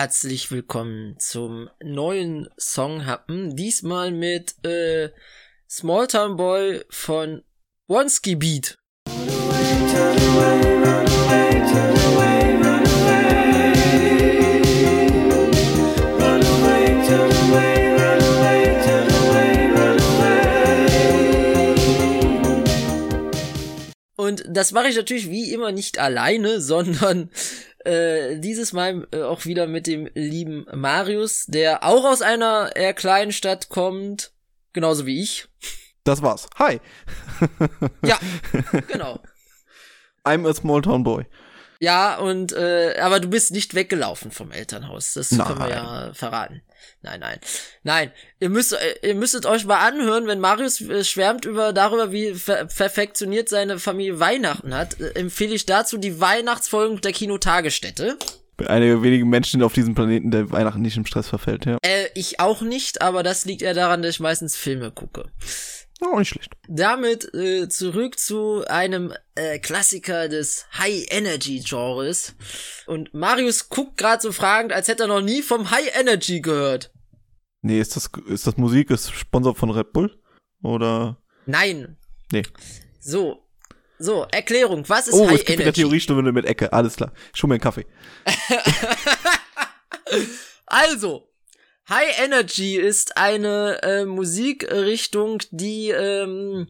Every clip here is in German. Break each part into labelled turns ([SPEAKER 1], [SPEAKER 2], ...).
[SPEAKER 1] herzlich willkommen zum neuen Song Happen. Diesmal mit äh, Small Town Boy von Wonski Beat. Und das mache ich natürlich wie immer nicht alleine, sondern äh, dieses Mal äh, auch wieder mit dem lieben Marius, der auch aus einer eher kleinen Stadt kommt, genauso wie ich.
[SPEAKER 2] Das war's. Hi.
[SPEAKER 1] ja, genau.
[SPEAKER 2] I'm a small town boy.
[SPEAKER 1] Ja, und äh, aber du bist nicht weggelaufen vom Elternhaus. Das nein. können wir ja verraten. Nein, nein. Nein, ihr müsst äh, ihr müsstet euch mal anhören, wenn Marius äh, schwärmt über darüber, wie perfektioniert seine Familie Weihnachten hat, äh, empfehle ich dazu die Weihnachtsfolgen der Kinotagesstätte.
[SPEAKER 2] Bin einer der wenigen Menschen auf diesem Planeten, der Weihnachten nicht im Stress verfällt, ja.
[SPEAKER 1] Äh, ich auch nicht, aber das liegt eher daran, dass ich meistens Filme gucke.
[SPEAKER 2] Auch oh, nicht schlecht.
[SPEAKER 1] Damit äh, zurück zu einem äh, Klassiker des High-Energy-Genres. Und Marius guckt gerade so fragend, als hätte er noch nie vom High-Energy gehört.
[SPEAKER 2] Nee, ist das, ist das Musik, ist Sponsor von Red Bull? Oder?
[SPEAKER 1] Nein.
[SPEAKER 2] Nee.
[SPEAKER 1] So. So, Erklärung. Was ist
[SPEAKER 2] oh,
[SPEAKER 1] High
[SPEAKER 2] es gibt
[SPEAKER 1] Energy?
[SPEAKER 2] wieder Theoriestunde mit Ecke. Alles klar. Schon mir einen Kaffee.
[SPEAKER 1] also, High Energy ist eine äh, Musikrichtung, die ähm,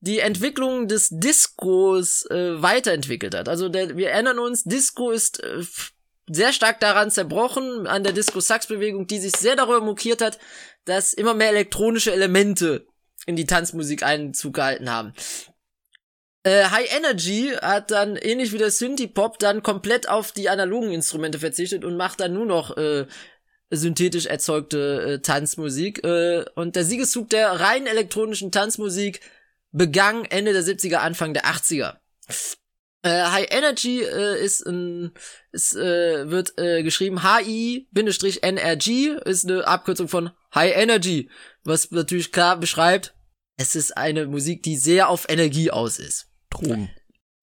[SPEAKER 1] die Entwicklung des Discos äh, weiterentwickelt hat. Also der, wir erinnern uns, Disco ist äh, sehr stark daran zerbrochen, an der Disco-Sax-Bewegung, die sich sehr darüber mokiert hat, dass immer mehr elektronische Elemente in die Tanzmusik Einzug gehalten haben. Äh, High Energy hat dann ähnlich wie der Synthie-Pop dann komplett auf die analogen Instrumente verzichtet und macht dann nur noch äh, synthetisch erzeugte äh, Tanzmusik. Äh, und der Siegeszug der rein elektronischen Tanzmusik begann Ende der 70er, Anfang der 80er. Äh, High Energy äh, ist ein, ist, äh, wird äh, geschrieben HI-NRG, ist eine Abkürzung von High Energy, was natürlich klar beschreibt, es ist eine Musik, die sehr auf Energie aus ist.
[SPEAKER 2] Drogen.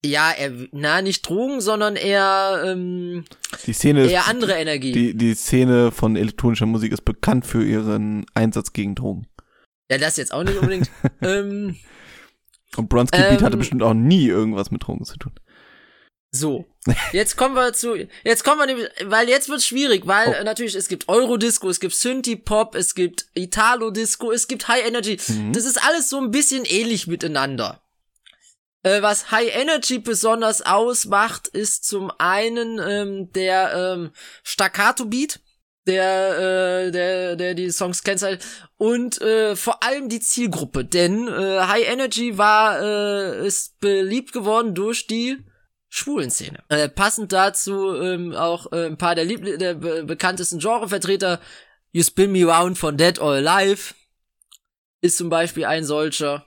[SPEAKER 1] Ja, er, na, nicht Drogen, sondern eher, ähm,
[SPEAKER 2] die Szene
[SPEAKER 1] eher andere Energie.
[SPEAKER 2] Die, die Szene von elektronischer Musik ist bekannt für ihren Einsatz gegen Drogen.
[SPEAKER 1] Ja, das jetzt auch nicht unbedingt. ähm,
[SPEAKER 2] Und Bronski Beat hatte ähm, bestimmt auch nie irgendwas mit Drogen zu tun.
[SPEAKER 1] So, jetzt kommen wir zu, jetzt kommen wir nämlich, weil jetzt wird's schwierig, weil oh. natürlich es gibt Eurodisco, es gibt Synthie-Pop, es gibt Italo-Disco, es gibt High Energy. Mhm. Das ist alles so ein bisschen ähnlich miteinander. Äh, was High Energy besonders ausmacht, ist zum einen ähm, der ähm, Staccato Beat, der äh, der der die Songs kennzeichnet und äh, vor allem die Zielgruppe, denn äh, High Energy war äh, ist beliebt geworden durch die Schwulenszene. Äh, passend dazu ähm, auch äh, ein paar der, Liebl der be bekanntesten Genrevertreter You Spin Me Round von Dead or Alive ist zum Beispiel ein solcher.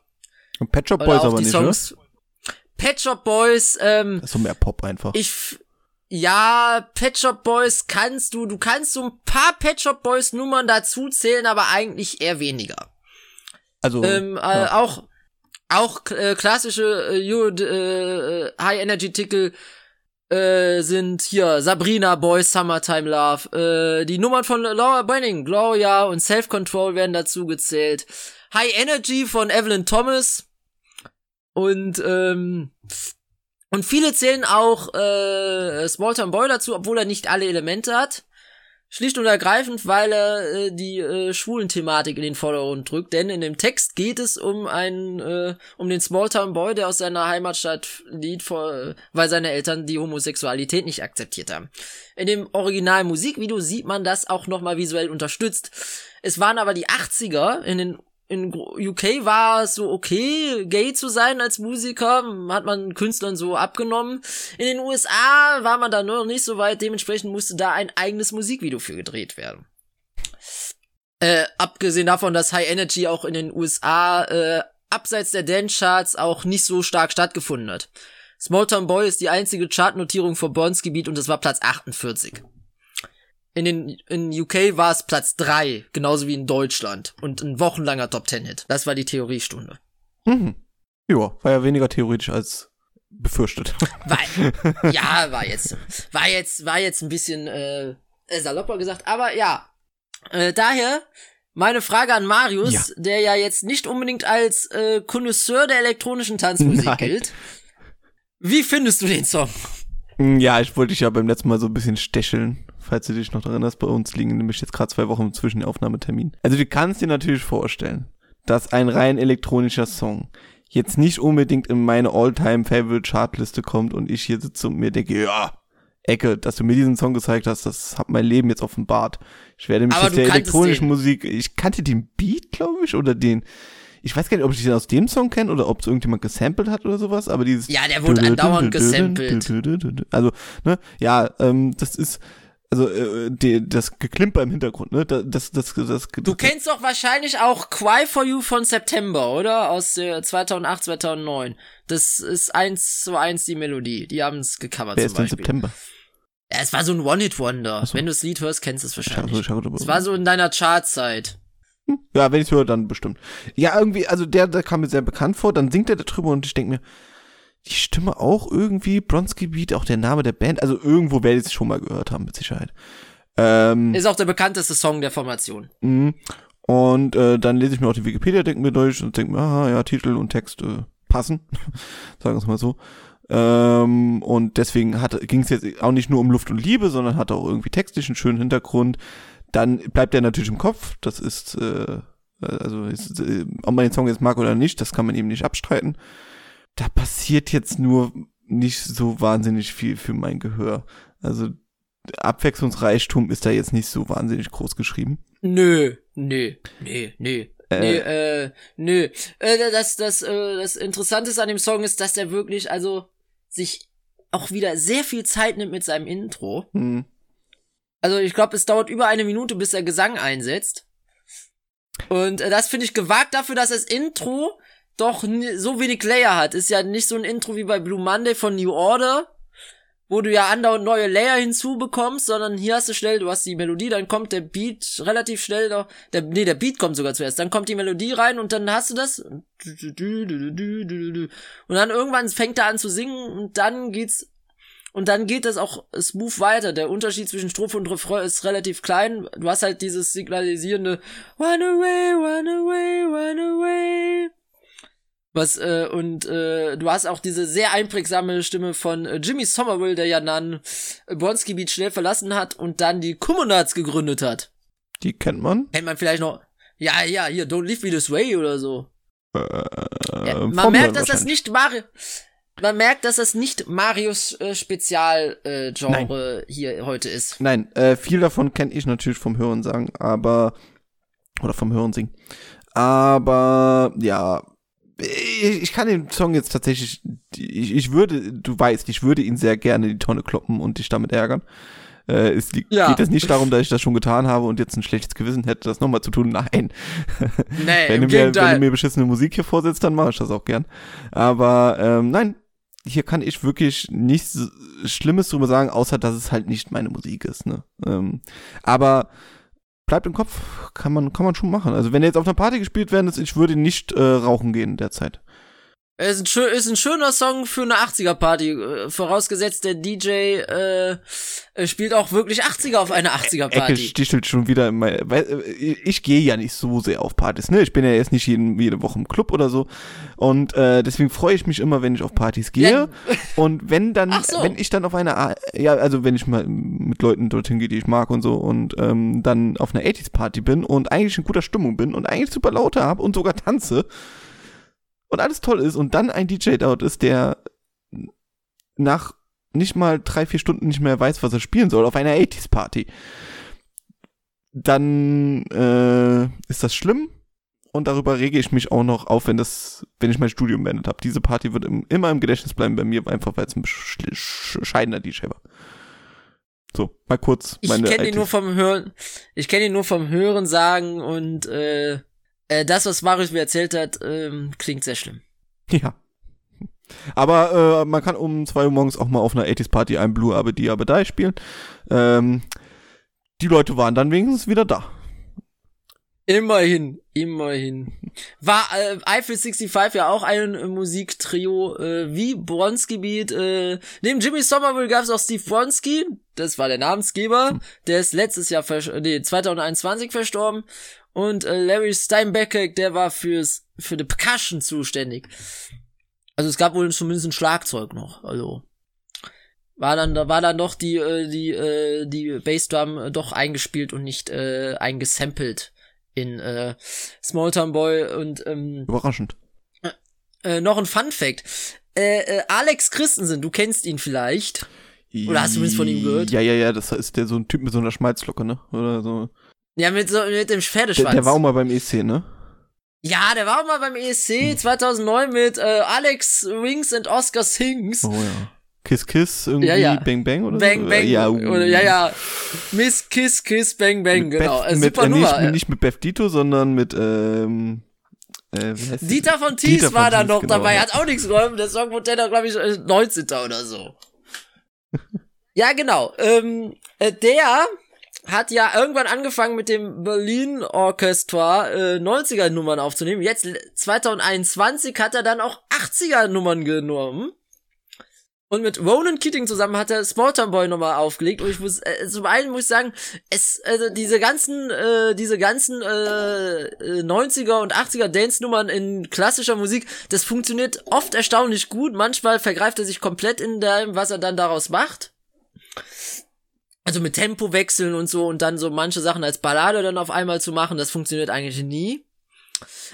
[SPEAKER 2] Und Pet Shop Boys aber nicht, Songs, oder?
[SPEAKER 1] Pet Shop Boys, ähm.
[SPEAKER 2] Das ist so mehr Pop einfach.
[SPEAKER 1] Ich, ja, Pet Shop Boys kannst du, du kannst so ein paar Pet Shop Boys Nummern dazu zählen, aber eigentlich eher weniger.
[SPEAKER 2] Also,
[SPEAKER 1] ähm, äh, ja. auch, auch äh, klassische äh, äh, High Energy Titel äh, sind hier Sabrina Boys Summertime Love. Äh, die Nummern von Laura Brenning, Gloria und Self Control werden dazu gezählt. High Energy von Evelyn Thomas und, ähm, und viele zählen auch äh, Smalltown Boy dazu, obwohl er nicht alle Elemente hat. Schlicht und ergreifend, weil er äh, die äh, schwulen Thematik in den Vordergrund drückt, denn in dem Text geht es um einen, äh, um den Smalltown Boy, der aus seiner Heimatstadt flieht, vor, weil seine Eltern die Homosexualität nicht akzeptiert haben. In dem Original Musikvideo sieht man das auch nochmal visuell unterstützt. Es waren aber die 80er, in den in UK war es so okay, gay zu sein als Musiker, hat man Künstlern so abgenommen. In den USA war man da noch nicht so weit, dementsprechend musste da ein eigenes Musikvideo für gedreht werden. Äh, abgesehen davon, dass High Energy auch in den USA äh, abseits der Dance-Charts auch nicht so stark stattgefunden hat. Smalltown Boy ist die einzige Chartnotierung für Burns Gebiet und das war Platz 48 in den in UK war es Platz drei, genauso wie in Deutschland und ein wochenlanger Top Ten Hit. Das war die Theoriestunde.
[SPEAKER 2] Mhm. Ja, war ja weniger theoretisch als befürchtet.
[SPEAKER 1] War, ja, war jetzt war jetzt war jetzt ein bisschen äh, äh, salopper gesagt, aber ja. Äh, daher meine Frage an Marius,
[SPEAKER 2] Ja.
[SPEAKER 1] der ja jetzt nicht unbedingt als äh, Connoisseur der elektronischen Tanzmusik
[SPEAKER 2] Nein.
[SPEAKER 1] gilt. Wie findest du den Song?
[SPEAKER 2] Hm, Ja, ich wollte dich ja beim letzten Mal so ein bisschen stecheln. Falls du dich noch daran erinnerst, bei uns liegen nämlich jetzt gerade zwei Wochen zwischen den Aufnahmetermin. Also du kannst dir natürlich vorstellen, dass ein rein elektronischer Song jetzt nicht unbedingt in meine All-Time-Favorite-Chartliste kommt und ich hier sitze und mir denke, ja, Ecke, dass du mir diesen Song gezeigt hast, das hat mein Leben jetzt offenbart. Ich werde mich
[SPEAKER 1] Aber
[SPEAKER 2] jetzt der elektronischen. Musik, ich kannte den Beat, glaube ich, oder den, ich weiß gar nicht, ob ich den aus dem Song kenne oder ob es irgendjemand gesampelt hat oder sowas, aber dieses
[SPEAKER 1] Ja, der wurde andauernd gesampelt.
[SPEAKER 2] also, ne, ja, ähm, das ist, also, äh, die, das Geklimper im Hintergrund, ne, das, das, das, das
[SPEAKER 1] Du kennst doch wahrscheinlich auch Cry for You von September, oder? Aus der 2008, 2009. Das ist eins zu eins die Melodie. Die haben es gecovert
[SPEAKER 2] Wer
[SPEAKER 1] zum
[SPEAKER 2] ist denn
[SPEAKER 1] Beispiel.
[SPEAKER 2] September?
[SPEAKER 1] Ja, es war so ein One-Hit-Wonder.
[SPEAKER 2] So.
[SPEAKER 1] Wenn du das Lied hörst, kennst du es wahrscheinlich.
[SPEAKER 2] Schade,
[SPEAKER 1] Es war so in deiner Chartzeit.
[SPEAKER 2] Ja, wenn ich höre, dann bestimmt. Ja, irgendwie, also der, der kam mir sehr bekannt vor, dann singt er da drüber und ich denke mir, die Stimme auch irgendwie, Bronski Beat, auch der Name der Band, also irgendwo werde ich es schon mal gehört haben, mit Sicherheit. Ähm,
[SPEAKER 1] Ist auch der bekannteste Song der Formation.
[SPEAKER 2] Mhm. Und äh, dann lese ich mir auch die Wikipedia, denke mir durch und denke mir, aha, ja, Titel und Text äh, passen, sagen wir es mal so. Ähm, und deswegen ging es jetzt auch nicht nur um Luft und Liebe, sondern hat auch irgendwie textlich einen schönen Hintergrund. Dann bleibt er natürlich im Kopf. Das ist, äh, also ist, äh, ob man den Song jetzt mag oder nicht, das kann man eben nicht abstreiten. Da passiert jetzt nur nicht so wahnsinnig viel für mein Gehör. Also Abwechslungsreichtum ist da jetzt nicht so wahnsinnig groß geschrieben.
[SPEAKER 1] Nö, nö, nö, nö.
[SPEAKER 2] Äh.
[SPEAKER 1] Nee, äh, nö. Äh, das, das, äh, das Interessante an dem Song ist, dass er wirklich, also, sich auch wieder sehr viel Zeit nimmt mit seinem Intro.
[SPEAKER 2] Hm.
[SPEAKER 1] Also ich glaube, es dauert über eine Minute, bis der Gesang einsetzt. Und äh, das finde ich gewagt dafür, dass das Intro doch so wenig Layer hat. Ist ja nicht so ein Intro wie bei Blue Monday von New Order, wo du ja andauernd neue Layer hinzubekommst, sondern hier hast du schnell, du hast die Melodie, dann kommt der Beat relativ schnell noch, der, nee, der Beat kommt sogar zuerst, dann kommt die Melodie rein und dann hast du das und dann irgendwann fängt er an zu singen und dann geht's und dann geht das auch smooth weiter. Der Unterschied zwischen Strophe und Refrain ist relativ klein. Du hast halt dieses signalisierende Run away, run away, run away. Was, äh, und äh, du hast auch diese sehr einprägsame Stimme von äh, Jimmy Somerville, der ja dann äh, Bronski Beat schnell verlassen hat und dann die Kommunats gegründet hat.
[SPEAKER 2] Die kennt man.
[SPEAKER 1] Kennt man vielleicht noch. Ja, ja, hier, Don't Leave Me This Way oder so.
[SPEAKER 2] Äh,
[SPEAKER 1] Ja, man merkt, dass das nicht Mario. Man merkt, dass das nicht Marius äh, Spezial äh, hier heute ist.
[SPEAKER 2] Nein, äh, viel davon kenne ich natürlich vom Hören sagen, aber oder vom Hören singen. Aber ja, ich, kann den Song jetzt tatsächlich, ich, ich würde, du weißt, ich würde ihn sehr gerne in die Tonne kloppen und dich damit ärgern. Äh, es li-
[SPEAKER 1] Ja.
[SPEAKER 2] geht es nicht darum, dass ich das schon getan habe und jetzt ein schlechtes Gewissen hätte, das nochmal zu tun. Nein.
[SPEAKER 1] Nee,
[SPEAKER 2] wenn, du mir, wenn du mir beschissene Musik hier vorsetzt, dann mache ich das auch gern. Aber ähm, nein, hier kann ich wirklich nichts Schlimmes drüber sagen, außer dass es halt nicht meine Musik ist. Ne? Ähm, aber bleibt im Kopf, kann man, kann man schon machen. Also wenn jetzt auf einer Party gespielt werden ist, ich würde nicht äh, rauchen gehen derzeit.
[SPEAKER 1] Ist ein, schö ist ein schöner Song für eine 80er-Party. äh, Vorausgesetzt, der DJ äh, äh, spielt auch wirklich 80er auf einer
[SPEAKER 2] Ecke
[SPEAKER 1] 80er-Party.
[SPEAKER 2] stichelt schon wieder in mein, weil, äh, ich gehe ja nicht so sehr auf Partys, ne? Ich bin ja jetzt nicht jeden, jede Woche im Club oder so. Und äh, deswegen freue ich mich immer, wenn ich auf Partys gehe.
[SPEAKER 1] Ja.
[SPEAKER 2] Und wenn dann,
[SPEAKER 1] so.
[SPEAKER 2] wenn ich dann auf einer, ja, also wenn ich mal mit Leuten dorthin gehe, die ich mag und so, und ähm, dann auf einer 80s-Party bin und eigentlich in guter Stimmung bin und eigentlich super laute habe und sogar tanze und alles toll ist und dann ein DJ dort ist, der nach nicht mal drei, vier Stunden nicht mehr weiß, was er spielen soll, auf einer 80s-Party, dann äh, ist das schlimm und darüber rege ich mich auch noch auf, wenn das, wenn ich mein Studium beendet habe. Diese Party wird im, immer im Gedächtnis bleiben bei mir, einfach weil es ein besch- bescheidener DJ war. So, mal kurz
[SPEAKER 1] Ich
[SPEAKER 2] meine
[SPEAKER 1] kenne ihn nur vom Hören. Ich kenne ihn nur vom Hören sagen und äh, äh, das, was Marius mir erzählt hat, ähm, klingt sehr schlimm.
[SPEAKER 2] Ja. Aber äh, man kann um zwei Uhr morgens auch mal auf einer 80s Party ein Blue Abedi Abedai spielen. Ähm, die Leute waren dann wenigstens wieder da.
[SPEAKER 1] Immerhin, immerhin. War äh, Eiffel 65 ja auch ein äh, Musiktrio äh, wie Bronski Beat. Äh, neben Jimmy Somerville gab es auch Steve Bronski, das war der Namensgeber. Der ist letztes Jahr, nee, 2021 verstorben. Und äh, Larry Steinbecker, der war fürs für die Percussion zuständig. Also es gab wohl zumindest ein Schlagzeug noch. Also war dann da war dann doch die äh, die äh, die Bassdrum doch eingespielt und nicht äh, eingesampelt in äh, Small Town Boy und ähm,
[SPEAKER 2] überraschend.
[SPEAKER 1] Äh, noch ein Fun Fact. Äh, äh, Alex Christensen, du kennst ihn vielleicht. Oder hast du zumindest von ihm gehört?
[SPEAKER 2] Ja, ja, ja, das ist der so ein Typ mit so einer Schmalzlocke, ne? Oder so.
[SPEAKER 1] Ja, mit so mit dem Pferdeschwanz.
[SPEAKER 2] Der, der war auch mal beim EC, ne?
[SPEAKER 1] Ja, der war auch mal beim ESC hm. 2009 mit äh, Alex Wings und Oscar Sings.
[SPEAKER 2] Oh ja. Kiss Kiss irgendwie
[SPEAKER 1] ja, ja.
[SPEAKER 2] Bang Bang oder
[SPEAKER 1] Bang
[SPEAKER 2] so?
[SPEAKER 1] Bang
[SPEAKER 2] ja,
[SPEAKER 1] oder ja ja Miss Kiss Kiss Bang Bang
[SPEAKER 2] mit
[SPEAKER 1] genau
[SPEAKER 2] Beth,
[SPEAKER 1] äh,
[SPEAKER 2] mit,
[SPEAKER 1] super
[SPEAKER 2] äh,
[SPEAKER 1] Nummer
[SPEAKER 2] nicht, nicht mit Beth Dito sondern mit ähm, äh,
[SPEAKER 1] Dieter von Thies
[SPEAKER 2] Dieter
[SPEAKER 1] war da noch
[SPEAKER 2] genau,
[SPEAKER 1] dabei
[SPEAKER 2] ja.
[SPEAKER 1] hat auch nichts geholfen der Song wurde dann glaube ich 19. oder so ja genau ähm, äh, der hat ja irgendwann angefangen mit dem Berlin Orchestra äh, 90er Nummern aufzunehmen. Jetzt 2021 hat er dann auch 80er Nummern genommen. Und mit Ronan Keating zusammen hat er Small Town Boy nochmal aufgelegt. Und ich muss, äh, zum einen muss ich sagen, es, also diese ganzen, äh, diese ganzen äh, äh, 90er und 80er Dance-Nummern in klassischer Musik, das funktioniert oft erstaunlich gut. Manchmal vergreift er sich komplett in dem, was er dann daraus macht. Also mit Tempo wechseln und so und dann so manche Sachen als Ballade dann auf einmal zu machen, das funktioniert eigentlich nie.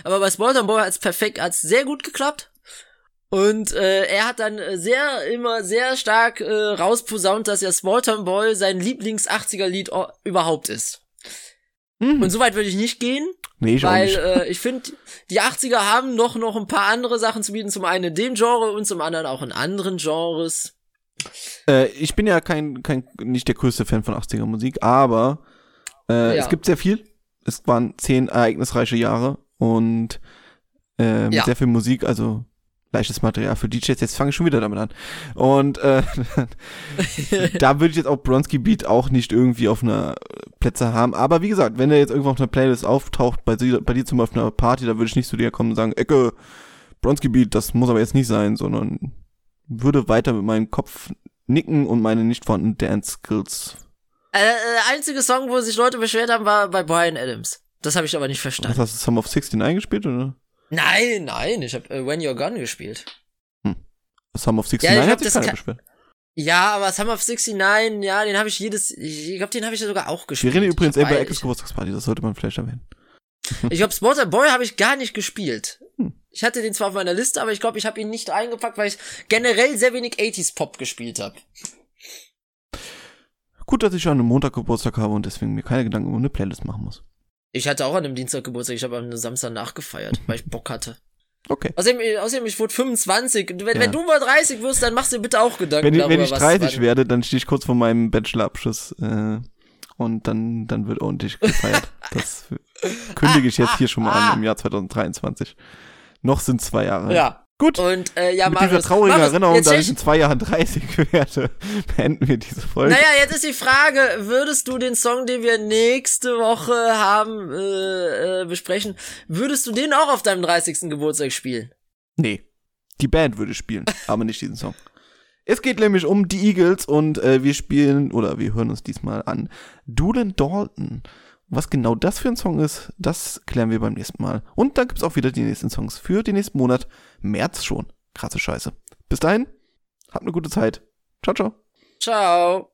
[SPEAKER 1] Aber bei Small Town Boy hat's perfekt, hat's sehr gut geklappt. Und äh, er hat dann äh, sehr, immer sehr stark äh, rausposaunt, dass ja Small Town Boy sein Lieblings-80er-Lied überhaupt ist.
[SPEAKER 2] Mhm.
[SPEAKER 1] Und so weit würde ich nicht gehen,
[SPEAKER 2] Nee, ich
[SPEAKER 1] weil äh, ich finde, die 80er haben noch, noch ein paar andere Sachen zu bieten. Zum einen in dem Genre und zum anderen auch in anderen Genres.
[SPEAKER 2] Äh, ich bin ja kein, kein, nicht der größte Fan von 80er Musik, aber äh,
[SPEAKER 1] Ja.
[SPEAKER 2] es gibt sehr viel. Es waren zehn ereignisreiche Jahre und äh,
[SPEAKER 1] Ja.
[SPEAKER 2] sehr viel Musik, also leichtes Material für DJs. Jetzt fange ich schon wieder damit an. Und äh, da würde ich jetzt auch Bronski Beat auch nicht irgendwie auf einer Plätze haben. Aber wie gesagt, wenn er jetzt irgendwo auf einer Playlist auftaucht, bei, dir- bei dir zum Beispiel auf einer Party, da würde ich nicht zu dir kommen und sagen, Ecke, Bronski Beat, das muss aber jetzt nicht sein, sondern würde weiter mit meinem Kopf nicken und meine nicht vorhandenen Dance Skills.
[SPEAKER 1] Äh, äh, einzige Song, wo sich Leute beschwert haben, war bei Brian Adams. Das habe ich aber nicht
[SPEAKER 2] Was
[SPEAKER 1] verstanden.
[SPEAKER 2] hast du, Sum of 16 eingespielt oder?
[SPEAKER 1] Nein, nein, ich habe äh, When You're Gone gespielt.
[SPEAKER 2] Sum of 16
[SPEAKER 1] Ja,
[SPEAKER 2] hat sich keiner beschwert.
[SPEAKER 1] Ja, aber Summer of 69, ja, den habe ich jedes, ich glaube, den habe ich ja sogar auch
[SPEAKER 2] Wir
[SPEAKER 1] gespielt.
[SPEAKER 2] reden übrigens
[SPEAKER 1] Weil
[SPEAKER 2] Eckes Geburtstagsparty, das sollte man vielleicht erwähnen.
[SPEAKER 1] Ich, ich glaube, Spotter Boy habe ich gar nicht gespielt. Ich hatte den zwar auf meiner Liste, aber ich glaube, ich habe ihn nicht eingepackt, weil ich generell sehr wenig 80s Pop gespielt habe.
[SPEAKER 2] Gut, dass ich an einem Montag Geburtstag habe und deswegen mir keine Gedanken um eine Playlist machen muss.
[SPEAKER 1] Ich hatte auch an einem Dienstag Geburtstag, ich habe am Samstag nachgefeiert, weil ich Bock hatte.
[SPEAKER 2] Okay.
[SPEAKER 1] Außerdem, äh, außerdem ich wurde 25. Wenn,
[SPEAKER 2] Ja.
[SPEAKER 1] wenn du mal 30 wirst, dann machst du dir bitte auch Gedanken
[SPEAKER 2] Wenn, ich-
[SPEAKER 1] darüber,
[SPEAKER 2] wenn ich
[SPEAKER 1] was
[SPEAKER 2] 30
[SPEAKER 1] wann-
[SPEAKER 2] werde, dann stehe ich kurz vor meinem Bachelorabschluss äh, und dann, dann wird ordentlich gefeiert. das kündige ich jetzt hier schon mal an im Jahr 2023. Noch sind zwei Jahre.
[SPEAKER 1] Ja.
[SPEAKER 2] Gut.
[SPEAKER 1] Und äh, ja,
[SPEAKER 2] Mit
[SPEAKER 1] Marius,
[SPEAKER 2] dieser traurigen
[SPEAKER 1] Marius,
[SPEAKER 2] Erinnerung, dass ich in zwei Jahren 30 werde, beenden wir diese Folge.
[SPEAKER 1] Naja, jetzt ist die Frage, würdest du den Song, den wir nächste Woche haben, äh, äh, besprechen, würdest du den auch auf deinem 30. Geburtstag spielen?
[SPEAKER 2] Nee. Die Band würde spielen, aber nicht diesen Song. Es geht nämlich um die Eagles und äh, wir spielen, oder wir hören uns diesmal an, Doolin Dalton. Was genau das für ein Song ist, das klären wir beim nächsten Mal. Und dann gibt's auch wieder die nächsten Songs für den nächsten Monat. März schon. Krasse Scheiße. Bis dahin, habt eine gute Zeit. Ciao, ciao.
[SPEAKER 1] Ciao.